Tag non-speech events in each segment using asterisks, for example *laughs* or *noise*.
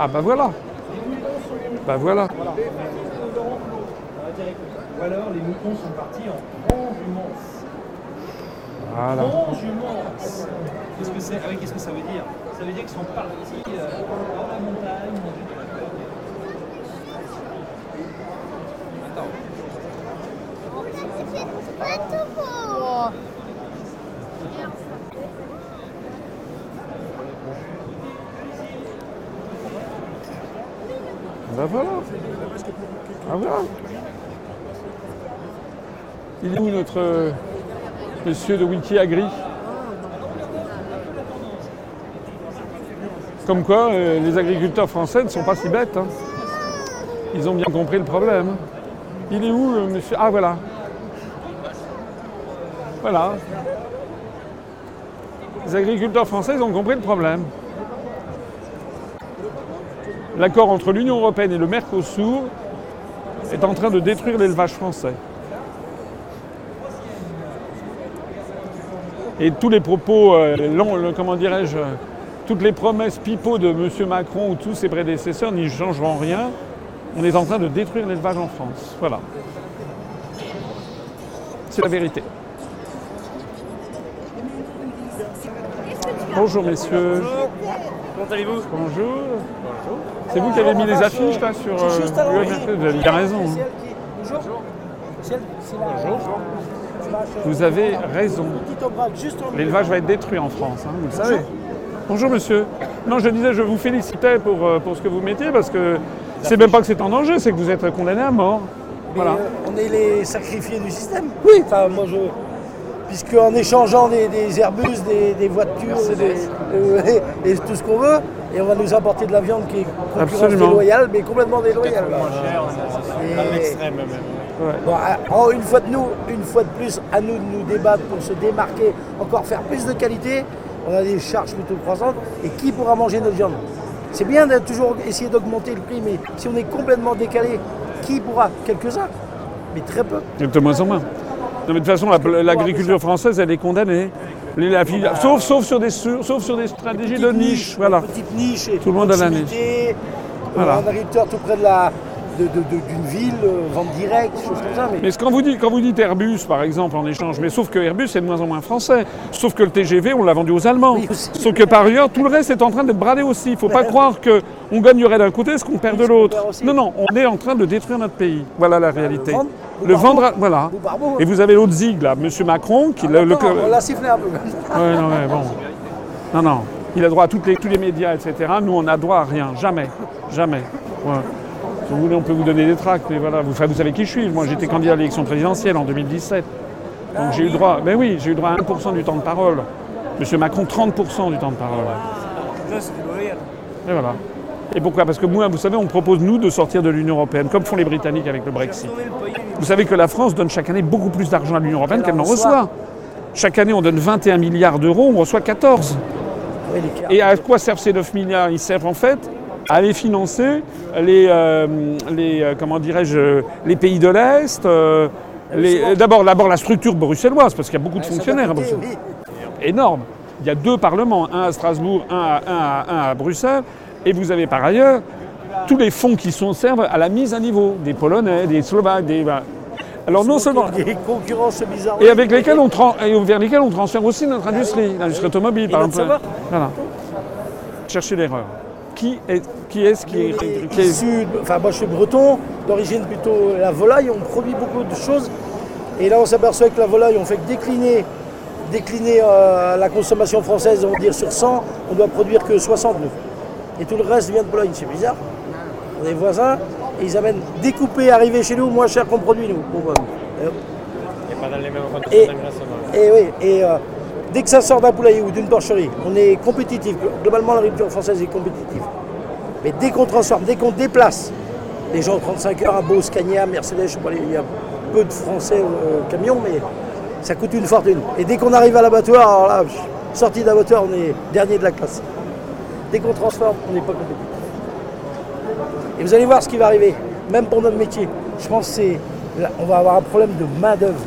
Ah bah voilà. Bah voilà. Ou alors les moutons sont partis en transhumance. Voilà. Transhumance Qu'est-ce que c'est? Ah oui, Qu'est-ce que ça veut dire? Ça veut dire qu'ils sont partis euh, dans la montagne, manger de la. Attends. Bah voilà. Ah voilà. Il est où notre euh, monsieur de Wiki Agri? Comme quoi, euh, les agriculteurs français ne sont pas si bêtes. hein. Ils ont bien compris le problème. Il est où, euh, monsieur? Ah voilà. Voilà. Les agriculteurs français ont compris le problème. L'accord entre l'Union européenne et le Mercosur est en train de détruire l'élevage français. Et tous les propos, euh, comment dirais-je, toutes les promesses pipeaux de M. Macron ou tous ses prédécesseurs n'y changeront rien. On est en train de détruire l'élevage en France. Voilà. C'est la vérité. Bonjour messieurs. Comment allez-vous Bonjour. C'est vous qui avez mis les affiches là sur euh, juste à l'entrée. l'UMRP, Vous avez bien raison. hein. Bonjour. La- Vous avez raison. Petit aubrac, juste en L'élevage va être détruit en France, hein, vous le savez. Bonjour monsieur. Non, je disais, je vous félicitais pour, euh, pour ce que vous mettiez parce que c'est même pas que c'est en danger, c'est que vous êtes condamné à mort. Mais, Voilà. euh, on est les sacrifiés du système. Oui. Enfin, moi, je. Puisque en échangeant des, des Airbus, des, des voitures des- euh, *laughs* et, tout ce qu'on veut, et on va nous apporter de la viande qui est concurrence Absolument. déloyale, mais complètement déloyale. Bon, à- oh, une fois de nous, une fois de plus, à nous de nous débattre pour se démarquer, encore faire plus de qualité. On a des charges plutôt croissantes. Et qui pourra manger notre viande? C'est bien de toujours essayer d'augmenter le prix, mais si on est complètement décalé, qui pourra? Quelques-uns, mais très peu. De moins en moins. Non, mais de toute façon, la- l'agriculture française, elle est condamnée. Les- la fili- sauf, sauf, sur des, sur- sauf sur des stratégies de niche. Voilà. Petite niche et Tout le monde a la proximité, Voilà. Un agriculteur tout près de la d'une ville, euh, vente directe, choses comme ça. Mais, Mais ce- quand vous, dites, quand vous dites Airbus, par exemple, en échange, mais sauf que Airbus est de moins en moins français. Sauf que le TGV, on l'a vendu aux Allemands. Oui. Sauf que par ailleurs, tout le reste est en train d'être bradé aussi. Il ne faut pas croire qu'on gagnerait d'un côté ce qu'on perd de l'autre. Non, non, on est en train de détruire notre pays. Voilà la réalité. vendre, Le vendre, à- voilà. Et vous avez l'autre zig, là, M. Macron, qui... le- le- Attends, on l'a sifflé un peu. Ouais, non, bon. Non, non. Il a droit à toutes les, tous les médias, etc. Nous, on n'a droit à rien. Jamais. Jamais. Ouais. Si vous voulez, on peut vous donner des tracts, mais voilà. Vous, enfin, vous savez qui je suis. Moi, j'étais candidat à l'élection présidentielle en 2017. Donc j'ai eu droit. Mais oui, j'ai eu droit à 1% du temps de parole. Monsieur Macron, 30% du temps de parole. Et voilà. Et pourquoi? Parce que moi, vous savez, on propose, nous, de sortir de l'Union Européenne, comme font les Britanniques avec le Brexit. Vous savez que la France donne chaque année beaucoup plus d'argent à l'Union Européenne qu'elle n'en reçoit. Chaque année, on donne 21 milliards d'euros, on reçoit 14. Oui, les cartes. Et à quoi servent ces 9 milliards? Ils servent en fait aller financer les, euh, les euh, comment dirais-je, les pays de l'Est. euh, les- D'abord, d'abord la structure bruxelloise, parce qu'il y a beaucoup de fonctionnaires à Bruxelles. Énorme. Il y a deux parlements, un à Strasbourg, un à, un à- un à Bruxelles. Et vous avez par ailleurs tous les fonds qui sont, servent à la mise à niveau des Polonais, des Slovaques, des. Alors non seulement. Des concurrences bizarres. Et avec lesquels on, et vers lesquels on transfère aussi notre industrie, l'industrie automobile, par exemple. Voilà. Cherchez l'erreur. Qui est qui est-ce qui est, qui est- enfin moi je suis breton, d'origine plutôt la volaille, on produit beaucoup de choses. Et là on s'aperçoit que la volaille, on fait que décliner, décliner euh, la consommation française, on va dire sur 100, on doit produire que 60 nous. Et tout le reste vient de Pologne, c'est bizarre. On est voisins, et ils amènent découpé, arrivé chez nous, moins cher qu'on produit nous. Bon, euh, a pas dans les mêmes Et- conditions et oui, et euh, dès que ça sort d'un poulailler ou d'une porcherie, on est compétitif. Globalement, l'agriculture française est compétitive. Mais dès qu'on transforme, dès qu'on déplace, les gens 35 heures à Beau, Scania, Mercedes, je sais pas, il y a peu de Français euh, camions, mais ça coûte une fortune. Et dès qu'on arrive à l'abattoir, alors là, sortie d'abattoir, on est dernier de la classe. Dès qu'on transforme, on n'est pas compétitif. Et vous allez voir ce qui va arriver, même pour notre métier. Je pense que là, on va avoir un problème de main-d'œuvre.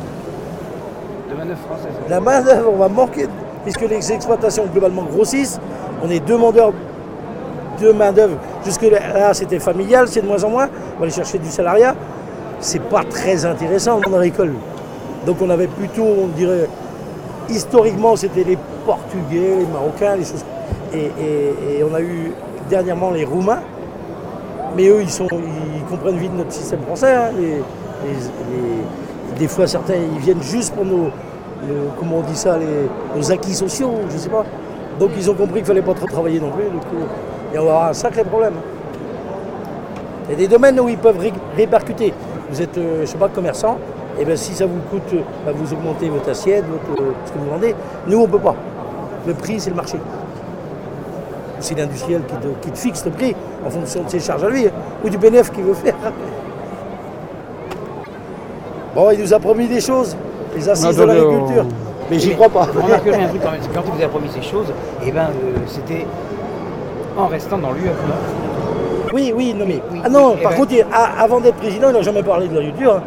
La main-d'œuvre, on va manquer, puisque les exploitations globalement grossissent. On est demandeurs de main-d'œuvre Jusque là, c'était familial, c'est de moins en moins. On va aller chercher du salariat. C'est pas très intéressant le monde agricole. Donc on avait plutôt, on dirait, historiquement, c'était les Portugais, les Marocains, les choses. Et, on a eu dernièrement les Roumains. Mais eux, ils, sont, ils comprennent vite notre système français. hein. Les- des fois, certains, ils viennent juste pour nos, comment on dit ça, les- nos acquis sociaux, je sais pas. Donc ils ont compris qu'il fallait pas trop travailler non plus. du coup. et on va avoir un sacré problème. Il y a des domaines où ils peuvent ré- répercuter. Vous êtes, euh, je sais pas, commerçant, et bien si ça vous coûte, euh, bah, vous augmentez votre assiette, votre, euh, ce que vous vendez. Nous, on peut pas. Le prix, c'est le marché. C'est l'industriel qui te fixe le prix en fonction de ses charges à lui, hein, ou du bénéfice qu'il veut faire. Bon, il nous a promis des choses, les assises de l'agriculture. Mais j'y crois pas. Remarquez un truc quand il vous a promis ces choses, eh ben, euh, c'était en restant dans l'UE. Oui, oui, non mais. Oui, ah non, oui, eh par ben- contre, il- a- avant d'être président, il n'a jamais parlé de l'agriculture. hein.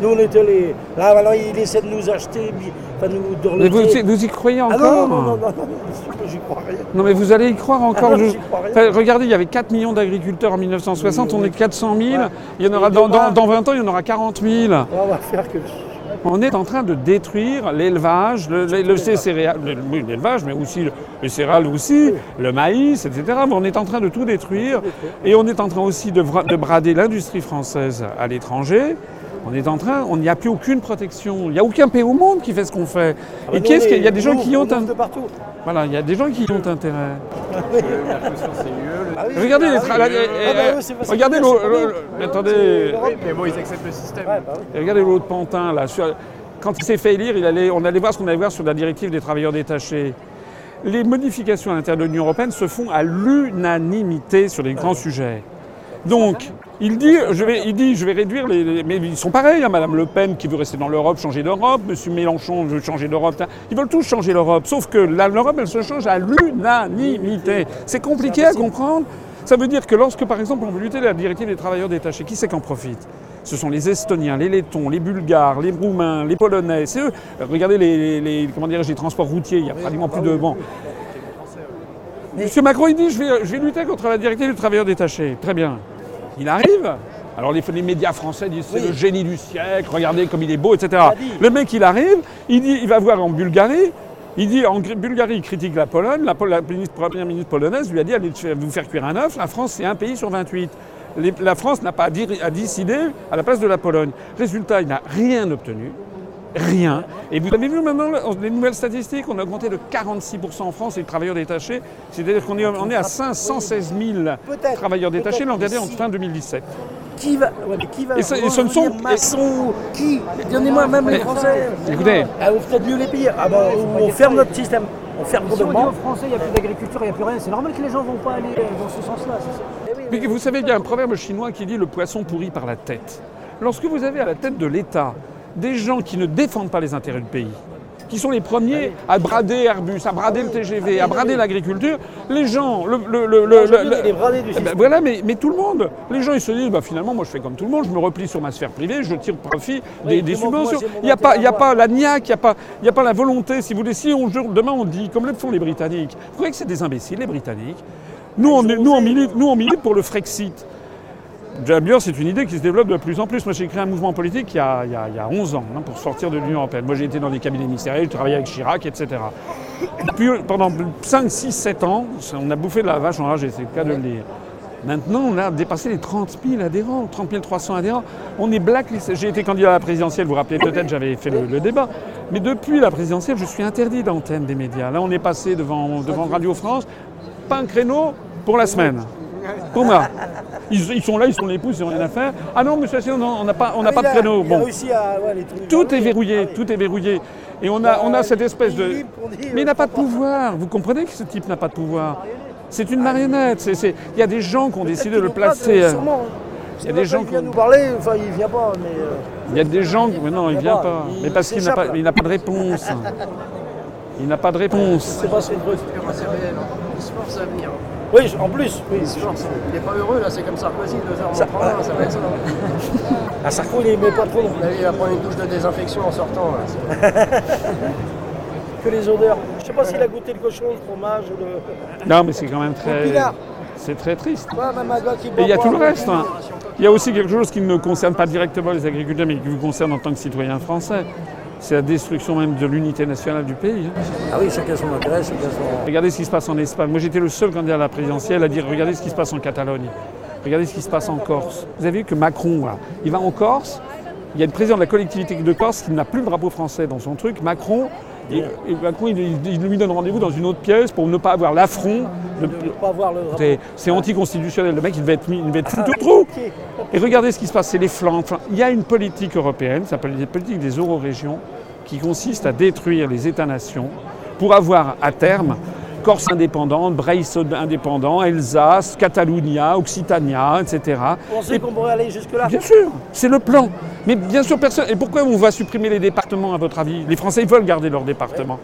Nous, on était les. Là, maintenant, il essaie de nous acheter, enfin, nous Mais vous, dorloter. vous y croyez Ah encore non, non, non, non, *laughs* non, non, j'y crois rien. Non, mais vous allez y croire encore. Ah non, je- crois rien. Enfin, regardez, il y avait 4 millions d'agriculteurs en 1960, on est 400 000. Ouais. Il y en aura dans, demain- dans- dans 20 ans, il y en aura 40 000. On va faire que. On est en train de détruire l'élevage, le, le- le céréales, l'élevage, mais aussi le- les céréales aussi, le maïs, etc. On est en train de tout détruire et on est en train aussi de brader l'industrie française à l'étranger. On est en train, on n'y a plus aucune protection. Il n'y a aucun pays au monde qui fait ce qu'on fait. Ah bah et qu'est-ce qu'il y a des gens nous, qui on ont un, de partout. voilà, il y a des gens qui y ont intérêt. Ah oui, Regardez ah les Ah regardez l'eau- attendez. Mais bon, ils acceptent le système. Ouais, bah regardez l'autre pantin là. sur- quand il s'est fait élire, il allait, on allait voir ce qu'on allait voir sur la directive des travailleurs détachés. Les modifications à l'intérieur de l'Union européenne se font à l'unanimité sur les grands sujets. Donc, il dit, je vais, réduire les, Mais ils sont pareils, hein, Madame Le Pen qui veut rester dans l'Europe, changer d'Europe, Monsieur Mélenchon veut changer d'Europe. Ils veulent tous changer l'Europe, sauf que l'Europe, elle se change à l'unanimité. C'est compliqué à comprendre. Ça veut dire que lorsque, par exemple, on veut lutter la directive des travailleurs détachés, qui c'est qu'en profite? Ce sont les Estoniens, les Lettons, les Bulgares, les Roumains, les Polonais. C'est eux. Regardez les, les- transports routiers. Il n'y a pratiquement plus de bon. Monsieur Macron, il dit je vais, je vais lutter contre la directive des travailleurs détachés. Très bien. Il arrive. Alors les, les médias français disent c'est Oui. le génie du siècle, regardez comme il est beau, etc. Le mec, il arrive, il dit, il va voir en Bulgarie. Il dit en Bulgarie, il critique la Pologne. La, Pol- la ministre- première ministre polonaise lui a dit allez vous faire cuire un œuf. La France, c'est un pays sur 28. Les- la France n'a pas à, dire- à décider à la place de la Pologne. Résultat, il n'a rien obtenu. Rien. Et vous avez vu maintenant le- les nouvelles statistiques, on a augmenté de 46% en France les travailleurs détachés. C'est-à-dire qu'on est, on est à 516 000 Peut-être, travailleurs détachés l'an dernier en fin 2017. Qui va, ouais, mais qui va Et ce- et ce ne sont- maçon Qui Donnez-moi même les Français. Écoutez, Ah, on peut-être mieux les. Ah bah, on, on ferme notre système. On ferme Si on dit complètement. aux Français, il n'y a plus d'agriculture, il n'y a plus rien, c'est normal que les gens ne vont pas aller euh, dans ce sens-là. c'est ça. Mais vous savez, il y a un proverbe chinois qui dit le poisson pourrit par la tête. Lorsque vous avez à la tête de l'État des gens qui ne défendent pas les intérêts du pays, qui sont les premiers à brader Airbus, à brader le TGV, à brader l'agriculture, les gens, le, le- le- le- Eh ben, voilà, mais, mais tout le monde. Les gens, ils se disent, bah, finalement, moi, je fais comme tout le monde, je me replie sur ma sphère privée, je tire profit des, Oui, subventions. Il n'y a, pas, il y a pas la niaque, il n'y a, pas- il y a pas la volonté. Si vous voulez, si on, demain on dit, comme le font les Britanniques, vous croyez que c'est des imbéciles, les Britanniques? Nous on, nous, on milite, nous, on milite pour le Frexit. D'ailleurs, c'est une idée qui se développe de plus en plus. Moi, j'ai créé un mouvement politique il y a, il y a- il y a 11 ans hein, pour sortir de l'Union Européenne. Moi, j'ai été dans des cabinets ministériels, j'ai travaillé avec Chirac, etc. Puis, pendant 5, 6, 7 ans, on a bouffé de la vache en rage, et c'est le cas de le dire. Maintenant, on a dépassé les 30 000 adhérents, 30 300 adhérents. On est blacklisté. J'ai été candidat à la présidentielle, vous vous rappelez peut-être, j'avais fait le, le débat. Mais depuis la présidentielle, je suis interdit d'antenne des médias. Là, on est passé devant, devant Radio France. Pas un créneau pour la semaine. Pour moi. Ils, ils sont là, ils sont les pouces, ils n'ont rien à faire. Ah non, monsieur Asselineau, non, on n'a pas, on n'a Ah, pas de a- créneau. Bon. à, ouais, Tout est verrouillé, Ah oui. tout est verrouillé. Et on a, on a cette espèce de. libre, on dit, Mais il n'a pas de pouvoir. Vous comprenez que ce type n'a pas de pouvoir? C'est une marionnette. Il y a des gens qui ont décidé de le placer. euh, sûrement. Il y a des gens qui nous parler, enfin il vient pas, mais euh, Il y a des gens. Mais non, il vient vient pas. Mais parce qu'il n'a pas, il n'a pas de réponse. Il n'a pas de réponse. c'est pas ce truc. C'est réel, hein. il se force à venir. Oui, en plus, oui. Il force. Il n'est pas heureux là, c'est comme Sarkozy, deux heures Ça- en train, ça va être ça. *laughs* À Sarko, il met pas trop non On a eu à prendre une douche de désinfection en sortant. là. *laughs* que les odeurs. Je sais pas s'il a goûté le cochon, le fromage ou le. Non, mais c'est quand même très. C'est très triste. Ouais, Et il y a tout le reste. hein. Il y a aussi quelque chose qui ne concerne pas directement les agriculteurs, mais qui vous concerne en tant que citoyen français. C'est la destruction même de l'unité nationale du pays. hein. Ah oui, chacun son intérêt, chacun son. Regardez ce qui se passe en Espagne. Moi, j'étais le seul candidat à la présidentielle à dire regardez ce qui se passe en Catalogne. Regardez ce qui se passe en Corse. Vous avez vu que Macron, là, il va en Corse. Il y a le président de la collectivité de Corse qui n'a plus le drapeau français dans son truc. Macron, et, et Macron il, il- il lui donne rendez-vous dans une autre pièce pour ne pas avoir l'affront. c'est- C'est anticonstitutionnel. Le mec, il devait être, mis- il devait être foutu au trou. Ok. Et regardez ce qui se passe, c'est les flancs. Il y a une politique européenne, ça s'appelle la politique des euro-régions, qui consiste à détruire les États-nations pour avoir à terme Corse indépendante, Bresse indépendant, Alsace, Catalunya, Occitania, etc. On sait qu'on pourrait aller jusque-là. Bien sûr, c'est le plan. Mais bien sûr, personne. Et pourquoi on va supprimer les départements, à votre avis? Les Français, ils veulent garder leurs départements.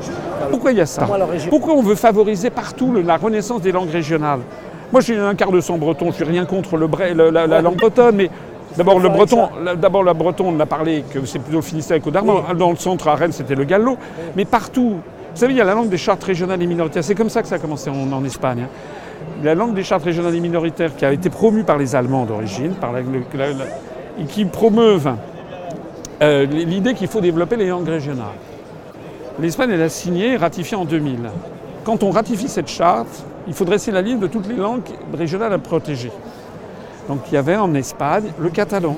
Pourquoi il y a ça? Pourquoi on veut favoriser partout le- la renaissance des langues régionales? Moi, j'ai un quart de son breton, je suis rien contre le bre- le- la, la langue bretonne, mais. D'abord le breton, d'abord la breton, on a parlé que c'est plutôt le Finistère qu'au Darman. Dans le centre, à Rennes, c'était le gallo. Mais partout, vous savez, il y a la langue des chartes régionales et minoritaires. C'est comme ça que ça a commencé en, Espagne. hein. La langue des chartes régionales et minoritaires qui a été promue par les Allemands d'origine, par la- et qui promeuvent euh, l'idée qu'il faut développer les langues régionales. L'Espagne, elle a signé et ratifié en 2000. Quand on ratifie cette charte, il faut dresser la liste de toutes les langues régionales à protéger. Donc il y avait en Espagne le catalan,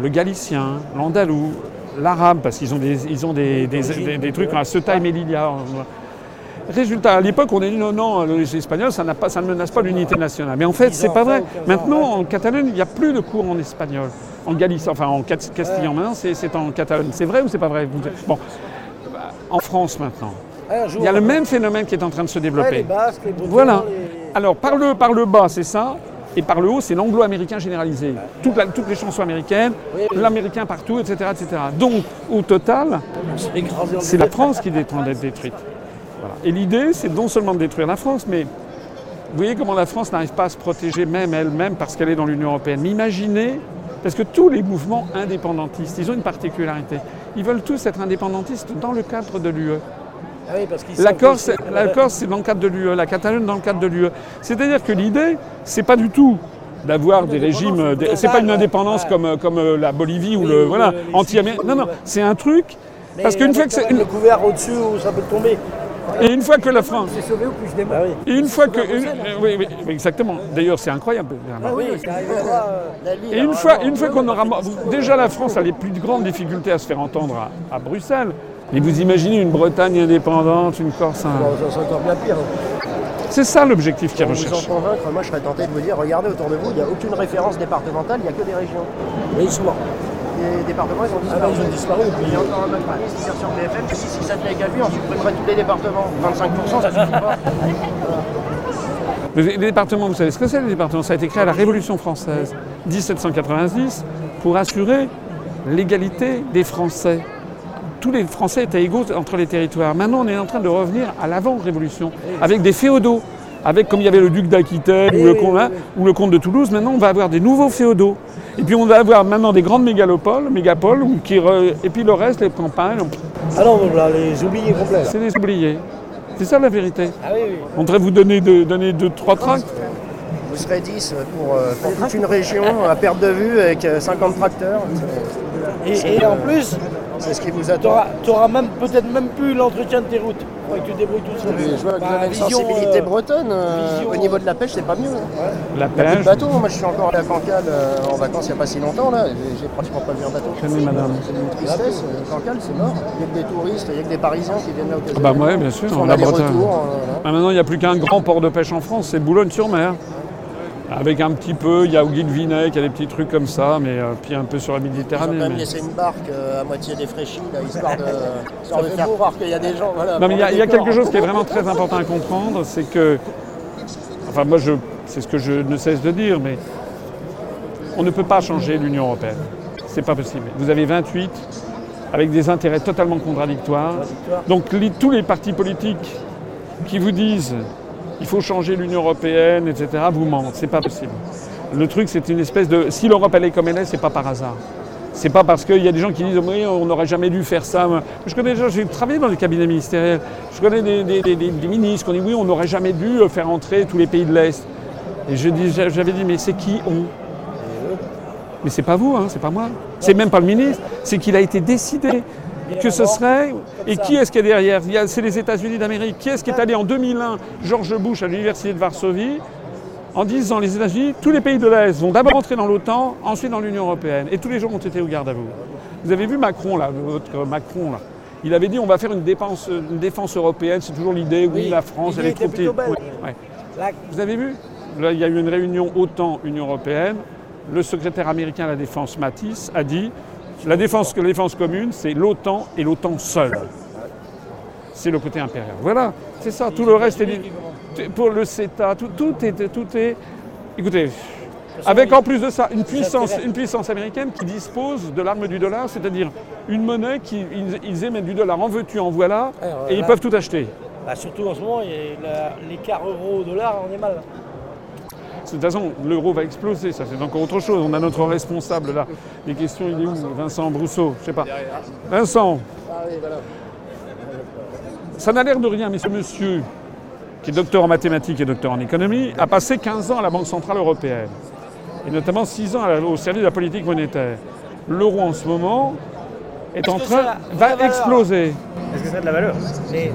le galicien, l'andalou, l'arabe, parce qu'ils ont des, ils ont des, des- des- des trucs à Ceuta et Melilla. Résultat, à l'époque, on a dit non, non, les Espagnols, ça, n'a pas, ça ne menace pas l'unité nationale. Mais en fait, c'est pas vrai. Maintenant, en Catalogne, il n'y a plus de cours en espagnol. En galicien, enfin en castillan maintenant, c'est en Catalogne. C'est vrai ou c'est pas vrai? Bon, en France maintenant, il y a le même phénomène qui est en train de se développer. Voilà. Alors, par le, par le bas, c'est ça. Et par le haut, c'est l'anglo-américain généralisé. Toute la- toutes les chansons américaines, l'américain partout, etc., etc. Donc, au total, c'est la. France qui est en d'être détruite. Voilà. Et l'idée, c'est non seulement de détruire la France, mais vous voyez comment la France n'arrive pas à se protéger même elle-même parce qu'elle est dans l'Union européenne. Mais imaginez, parce que tous les mouvements indépendantistes, ils ont une particularité. Ils veulent tous être indépendantistes dans le cadre de l'UE. Ah oui, parce qu'ils La Corse, que- la Corse, c'est dans le cadre de l'UE, la Catalogne dans le cadre de l'UE. C'est-à-dire que l'idée, c'est pas du tout d'avoir des régimes, des- c'est pas une indépendance Ouais. comme, comme euh, la Bolivie ou Oui, le ou voilà le- anti-américain. Non, non, c'est un truc Mais parce qu'une fois que c'est le couvert au-dessus où ça peut tomber. et une fois que la France C'est sauvé ou plus je démarre oui. et une fois que euh, oui, oui, exactement. D'ailleurs, c'est incroyable. Ah euh, Et une fois, une fois qu'on aura déjà la France a les plus grandes difficultés à se faire entendre à, à Bruxelles. Mais vous imaginez une Bretagne indépendante, une Corse. un- bon, ça, c'est encore bien pire. hein. C'est ça l'objectif qui est Pour vous en convaincre, moi je serais tenté de vous dire, regardez autour de vous, il n'y a aucune référence départementale, il n'y a que des régions. Oui, souvent. Les départements, ils ont Ah disparu. ils ont disparu. puis- Il y a encore un mec qui dit sur BFM si, si ça tenait qu'à lui, on supprimerait tous les départements. 25%, ça suffit pas. Les départements, vous savez ce que c'est les départements? Ça a été créé à la Révolution française, 1790, pour assurer l'égalité des Français. Tous les Français étaient égaux entre les territoires. Maintenant, on est en train de revenir à l'avant-révolution, avec des féodaux. Avec, comme il y avait le duc d'Aquitaine ou, Oui, le oui, comte, oui, hein, ou le comte de Toulouse, maintenant on va avoir des nouveaux féodaux. Et puis on va avoir maintenant des grandes mégalopoles, mégapoles, où qui re- et puis le reste, les campagnes, Ah non, on va les oublier complets. c'est des oubliés. C'est ça la vérité. Ah oui, oui. On devrait vous donner deux, donner deux trois tracts. Vous serez 10 pour, euh, pour toute une région à perte de vue avec euh, 50 tracteurs. Et, et en plus, C'est ce qui vous tu attend. auras, même peut-être même plus l'entretien de tes routes. Faudrait que tu te débrouilles tout seul. Mais je vois que Bah, vous avez une vision, sensibilité euh, bretonne. euh, vision, au niveau de la pêche, c'est pas mieux. La pêche. bateaux. Moi, je suis encore à Cancale euh, en vacances il n'y a pas si longtemps. là. J'ai pratiquement pas vu un bateau. C'est une tristesse. Cancale, c'est mort. Il y a que des touristes, il y a que des Parisiens qui viennent là au bah ouais, bien sûr, on a Bretagne. euh. Ah, maintenant, il n'y a plus qu'un grand port de pêche en France, c'est Boulogne-sur-Mer. Avec un petit peu, il y a Guilvinec, il y a des petits trucs comme ça, mais euh, puis un peu sur la Ils ont Méditerranée. quand même mais- laissé une barque euh, à moitié défraîchie, là, histoire de, *laughs* histoire de faire croire qu'il y a des gens. Voilà, Non, mais il y a, y quelque chose qui est vraiment très important à comprendre, c'est que, enfin moi, je, c'est ce que je ne cesse de dire, mais on ne peut pas changer l'Union européenne. C'est pas possible. Vous avez 28 avec des intérêts totalement contradictoires. Donc tous les partis politiques qui vous disent il faut changer l'Union européenne, etc., vous mentent. C'est pas possible. Le truc, c'est une espèce de. Si l'Europe elle est comme elle est, c'est pas par hasard. C'est pas parce qu'il y a des gens qui disent oui, on n'aurait jamais dû faire ça. Je connais des gens, j'ai travaillé dans les cabinets ministériels. Je connais des, des- des- des- des ministres qui ont dit oui, on n'aurait jamais dû faire entrer tous les pays de l'Est. Et j'avais dit, mais c'est qui on? Mais c'est pas vous, hein, c'est pas moi. C'est même pas le ministre. C'est qu'il a été décidé que ce serait. Et qui est-ce qui est derrière C'est les États-Unis d'Amérique. Qui est-ce qui est allé en 2001, George Bush, à l'université de Varsovie, en disant les États-Unis, tous les pays de l'Est vont d'abord entrer dans l'OTAN, ensuite dans l'Union européenne. Et tous les gens ont été au garde à vous. Vous avez vu Macron, là, votre Macron, là. Il avait dit on va faire une défense, une défense européenne. C'est toujours l'idée, oui, Oui, la France, elle est trop petite. ouais. Vous avez vu Là, il y a eu une réunion OTAN-Union européenne. Le secrétaire américain à la défense, Mattis, a dit la défense, la défense commune, c'est l'OTAN et l'OTAN seul. C'est le côté impérial. Voilà, c'est ça. Tout le reste est. Pour le CETA, tout, tout est, tout est. Écoutez, avec en plus de ça une puissance, une puissance américaine qui dispose de l'arme du dollar, c'est-à-dire une monnaie qui ils, ils émettent du dollar en veux-tu, en voilà, et ils peuvent tout acheter. bah, surtout en ce moment, l'écart euro-dollar, on est mal. De toute façon, l'euro va exploser, ça c'est encore autre chose. On a notre responsable là. Les questions, il est où Vincent Brousseau Je sais pas. Vincent Ça n'a l'air de rien, mais ce monsieur, qui est docteur en mathématiques et docteur en économie, a passé 15 ans à la Banque Centrale Européenne. Et notamment 6 ans au service de la politique monétaire. L'euro en ce moment est en train, va exploser. Est-ce que ça a de la valeur Mais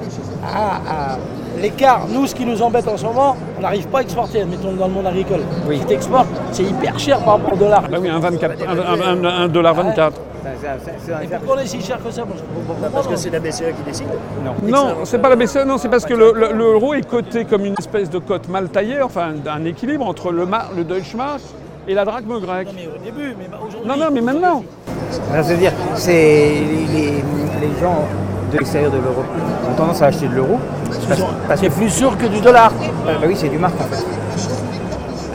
à- à l'écart, nous, ce qui nous embête en ce moment, on n'arrive pas à exporter, admettons, dans le monde agricole. Oui. Si tu exportes, c'est hyper cher par rapport au dollar. Bah oui, un 24, un, un- un- un dollar 24. C'est- c'est- c'est un Et effet- pourquoi on est si cher que ça. Bah, Parce que c'est la BCE qui décide. Non, c'est pas la BCE, non, c'est parce que le- le- l'euro est coté comme une espèce de cote mal taillée, enfin un équilibre entre le, mar- le Deutschmark et la drachme grecque. Non, mais au début, mais bah, aujourd'hui. Non, non, mais maintenant. Alors, je veux dire, c'est les gens de l'extérieur de l'Europe ont tendance à acheter de l'euro. Parce, parce que C'est plus sûr que du dollar. bah oui, c'est du marque en fait.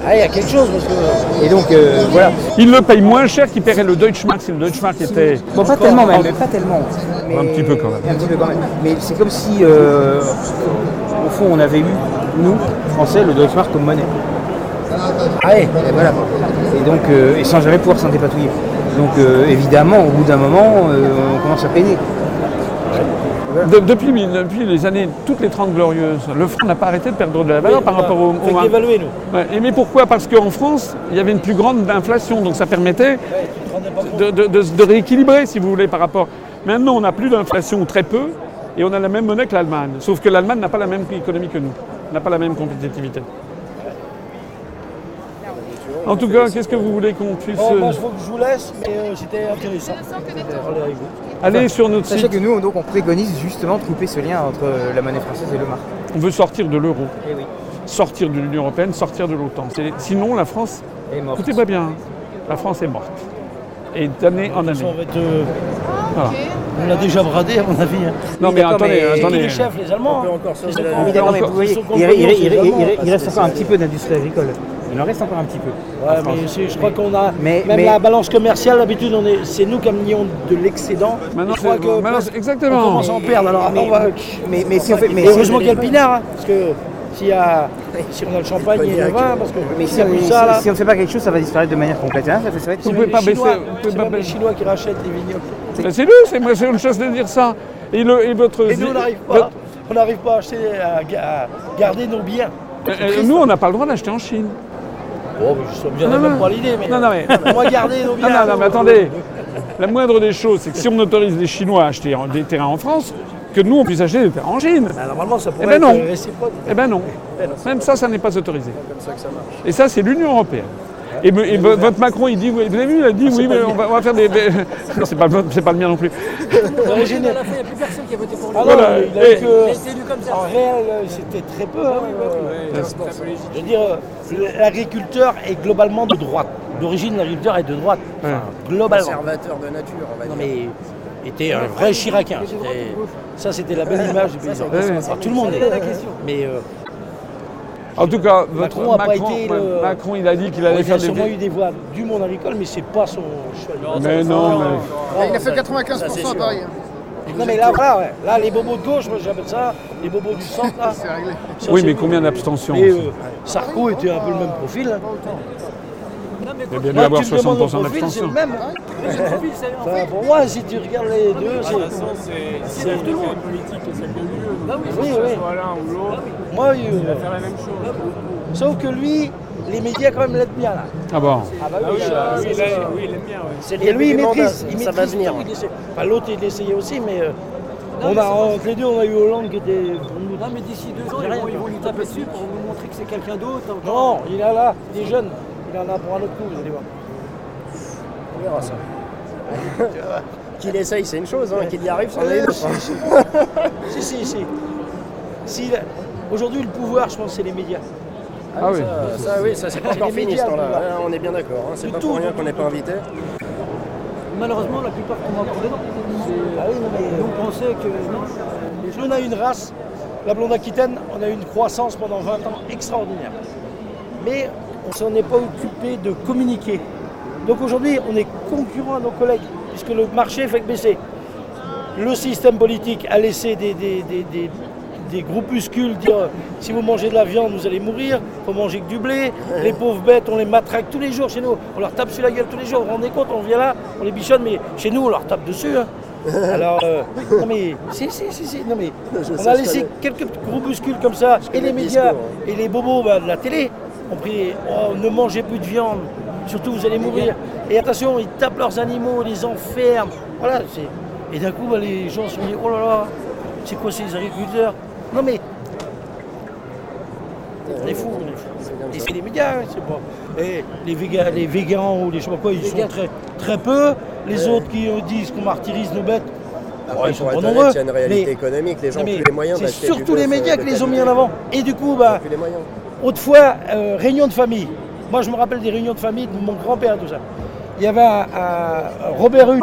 Ah, il y a quelque chose parce que. Et donc euh, voilà. Ils le payent moins cher qu'ils paieraient le Deutschmark si le Deutschmark était. Bon, pas tellement même, mais pas tellement. Mais- Un petit peu quand même. Un petit peu quand même. Mais c'est comme si, euh, au fond, on avait eu, nous, Français, le Deutschmark comme monnaie. Ah, ouais. Et voilà. Et donc, euh, et sans jamais pouvoir s'en dépatouiller. Donc, euh, évidemment, au bout d'un moment, euh, on commence à peiner. De- depuis, depuis les années, toutes les 30 glorieuses, le franc n'a pas arrêté de perdre de la valeur par rapport au. On nous. Ouais, et mais pourquoi? Parce qu'en France, il y avait une plus grande inflation, donc ça permettait de, de- de- de rééquilibrer, si vous voulez, par rapport. Maintenant, on n'a plus d'inflation, ou très peu, et on a la même monnaie que l'Allemagne. Sauf que l'Allemagne n'a pas la même économie que nous, n'a pas la même compétitivité. En tout cas, qu'est-ce que vous voulez qu'on puisse. Bon, moi, euh, il faut que je vous laisse, mais euh, c'était intéressant. Allez sur notre Sachez site. que nous, donc, on préconise justement de couper ce lien entre euh, la monnaie française et le marque. On veut sortir de l'euro, Eh oui. sortir de l'Union Européenne, sortir de l'OTAN. Sinon, la France, Et mort. écoutez-moi bien, hein, la France est morte. Et d'année en année. on va être, euh, Voilà. on l'a déjà bradé, à mon avis. hein. Non, mais attendez, mais- attendez. les chefs, les Allemands On peut hein. encore Ils sont ils encore un petit peu d'industrie agricole. Il en reste encore un petit peu. Ouais, mais c'est- je crois qu'on a. Mais- même mais- la balance commerciale, d'habitude, on est, c'est nous qui amenons de l'excédent. Maintenant, je crois c'est- que maintenant, presque- c'est- exactement. On commence à en perdre. Alors, mais, on va. mais, mais si on fait. Mais heureusement qu'il y a le pinard, hein, parce que s'il y a, si on a le champagne et le vin, parce que mais si, ça là, on ne fait pas quelque chose, ça va disparaître de manière complète. Hein, ça, fait- ça va être Vous c'est pouvez pas les baisser- c'est pas même les. Chinois qui rachètent les vignobles. C'est lui, c'est moi, c'est une chose de dire ça. Et, le, et votre. Et nous, on n'arrive pas, on n'arrive pas à, acheter, à garder nos biens. Euh, euh, nous, on n'a pas le droit d'acheter en Chine. Bon, mais je Non, même non. pas l'idée, mais, Non, non, mais- on va garder nos biens. *laughs* Non, non, non, mais attendez. *laughs* La moindre des choses, c'est que si on autorise les Chinois à acheter des terrains en France, que nous, on puisse acheter des terrains en Chine. Bah, normalement, ça pourrait ben non. être *laughs* réciproque. Eh ben non. Même ça, ça n'est pas autorisé. Et ça, c'est l'Union européenne. Et, me- et vo- votre Macron, il dit, oui, vous avez vu, il a dit, oui, mais on va, on va faire des. des- *laughs* Non, c'est pas, pas le mien non plus. Il n'y a plus personne qui a voté pour lui. Ah Voilà. non, il a Et- élu comme ça. En réel, c'était très peu. hein, Je veux dire, l'agriculteur est globalement de droite. D'origine, l'agriculteur est de droite. Enfin, globalement. Conservateur de nature, on va Non dire. mais était un vrai Chiracien. Ça, c'était la belle image du paysan. Tout le monde est. Mais euh, En tout cas, votre Macron a Macron, le- Macron, il a dit qu'il il allait a faire des. sûrement eu des voix du monde agricole, mais c'est pas son choix. Mais non, mais. Il a fait 95% c'est à. Paris. hein. Non mais là, voilà, ouais. là, les bobos de gauche, moi j'appelle ça, les bobos du centre, là. *laughs* C'est réglé. ça, Oui, mais combien d'abstentions Et euh, Sarko était un peu le même profil. hein. Il a bien dû Moi, avoir tu me demandes mon 60% profil, c'est d'abstention. le même. Enfin, pour moi, si tu regardes les deux, c'est. c'est la même politique que celle de l'UE. Oui, oui. Soit l'un ou l'autre, Moi, euh, faire la même chose. sauf que lui, les médias quand même l'aident bien là. Ah bon Ah bah oui, Ah ça- oui, ça- oui, il aime bien. ouais. Le Et lui, il maîtrise, il ça va maîtrise venir. tout, il. Enfin, l'autre, il essayait aussi, mais euh, on a, entre les deux, on a eu Hollande qui était... Non, mais d'ici deux ans, ils rien, vont, ils vont lui taper dessus pour nous montrer que c'est quelqu'un d'autre. Non, il est là, il est jeune. Il en a pour un autre coup, vous allez voir. On verra ça. *laughs* Qu'il essaye, c'est une chose, hein, qu'il y arrive, c'en est une autre. si, si. si, si, là, Aujourd'hui, le pouvoir, je pense, c'est les médias. Ah oui. Ça, ça, oui, ça c'est pas encore fini ce temps-là. on est bien d'accord. hein, C'est pas tout, pour rien qu'on n'est pas invité. Malheureusement, la plupart tombent encore dedans. Ah oui, mais- on pensait que. Non, on a une race, la blonde aquitaine, on a eu une croissance pendant 20 ans extraordinaire. Mais on ne s'en est pas occupé de communiquer. Donc aujourd'hui, on est concurrent à nos collègues, puisque le marché fait que baisser. Le système politique a laissé des, des- des- des- des groupuscules dire si vous mangez de la viande, vous allez mourir, il faut manger que du blé. Les pauvres bêtes, on les matraque tous les jours chez nous, on leur tape sur la gueule tous les jours. Vous vous rendez compte, on vient là, on les bichonne, mais chez nous, on leur tape dessus. hein. *laughs* Alors, euh, non mais, si, si, si, si, non mais, on a laissé quelques groupuscules comme ça, et les le médias, discours, hein. et les bobos bah, de la télé ont pris, oh, ne mangez plus de viande, surtout vous allez mourir. Et attention, ils tapent leurs animaux, ils les enferment. Voilà, c'est... Et d'un coup, bah, les gens se sont dit, oh là là, c'est quoi ces agriculteurs? Non mais, on est fous, on est fous. Et c'est les médias, hein, c'est pas. Et les, véga- les végans ou les je sais pas quoi, ils sont très, très peu. Les autres qui disent qu'on martyrise nos bêtes, Après, ils sont pour nombreux. il y a une réalité Mais- économique. Les gens non, ont mais plus les moyens c'est surtout les médias qui les ont mis en avant. Et du coup, bah, les. Autrefois, euh, réunion de famille. Moi, je me rappelle des réunions de famille de mon grand-père, tout ça. Il y avait un, Robert Hue,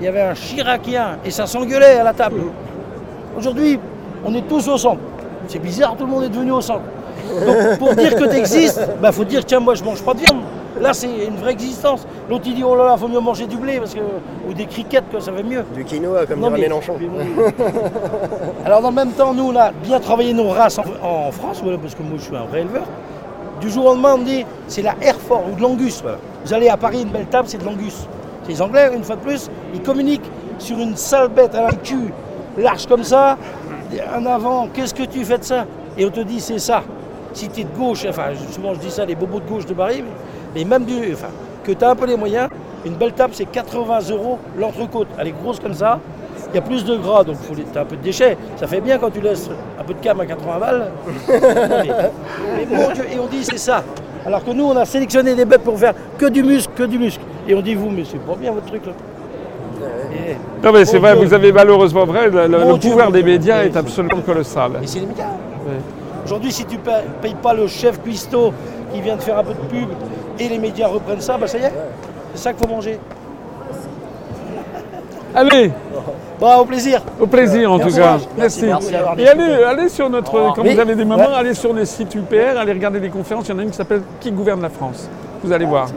il y avait un Chiracien, et ça s'engueulait à la table. Aujourd'hui, on est tous au centre. C'est bizarre, tout le monde est devenu au centre. Donc, pour dire que tu existes, il faut dire, tiens, moi, je mange pas de viande. Là, c'est une vraie existence. L'autre, il dit, oh là là, faut mieux manger du blé, parce que, ou des criquettes, que ça va mieux. Du quinoa, comme dirait Mélenchon. *laughs* Alors dans le même temps, nous, on a bien travaillé nos races en, en France, voilà, parce que moi je suis un vrai éleveur. Du jour au lendemain, on me dit, c'est la Hereford ou de l'Angus. voilà. Vous allez à Paris, une belle table, c'est de l'Angus. C'est les Anglais, une fois de plus, ils communiquent sur une sale bête à la cul, large comme ça, un avant, qu'est-ce que tu fais de ça? Et on te dit, c'est ça. Si tu es de gauche, enfin, souvent je dis ça, les bobos de gauche de Paris, mais, mais même du, enfin, que tu as un peu les moyens, une belle table, c'est 80 euros l'entrecôte. Elle est grosse comme ça, il y a plus de gras, donc faut as un peu de déchets. Ça fait bien quand tu laisses un peu de cam à 80 balles. *laughs* mais, mais mon Dieu, et on dit c'est ça. Alors que nous, on a sélectionné des bêtes pour faire que du muscle, que du muscle. Et on dit vous, mais c'est pas bien votre truc là. Et, Non mais c'est vrai, Dieu. vous avez malheureusement vrai, le, Dieu, pouvoir des médias Oui, est absolument colossal. et c'est les médias. Oui. Aujourd'hui, si tu ne payes pas le chef cuistot qui vient de faire un peu de pub et les médias reprennent ça, bah ça y est. C'est ça qu'il faut manger. *laughs* Allez, Bon, au plaisir. au plaisir en tout cas. Merci, merci Et allez, allez sur notre, quand Oui. vous avez des moments, Ouais. allez sur les sites UPR, allez regarder les conférences. Il y en a une qui s'appelle Qui gouverne la France? Vous allez voir.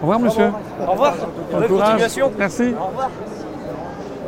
Au revoir monsieur. Au revoir. Bon courage. Merci.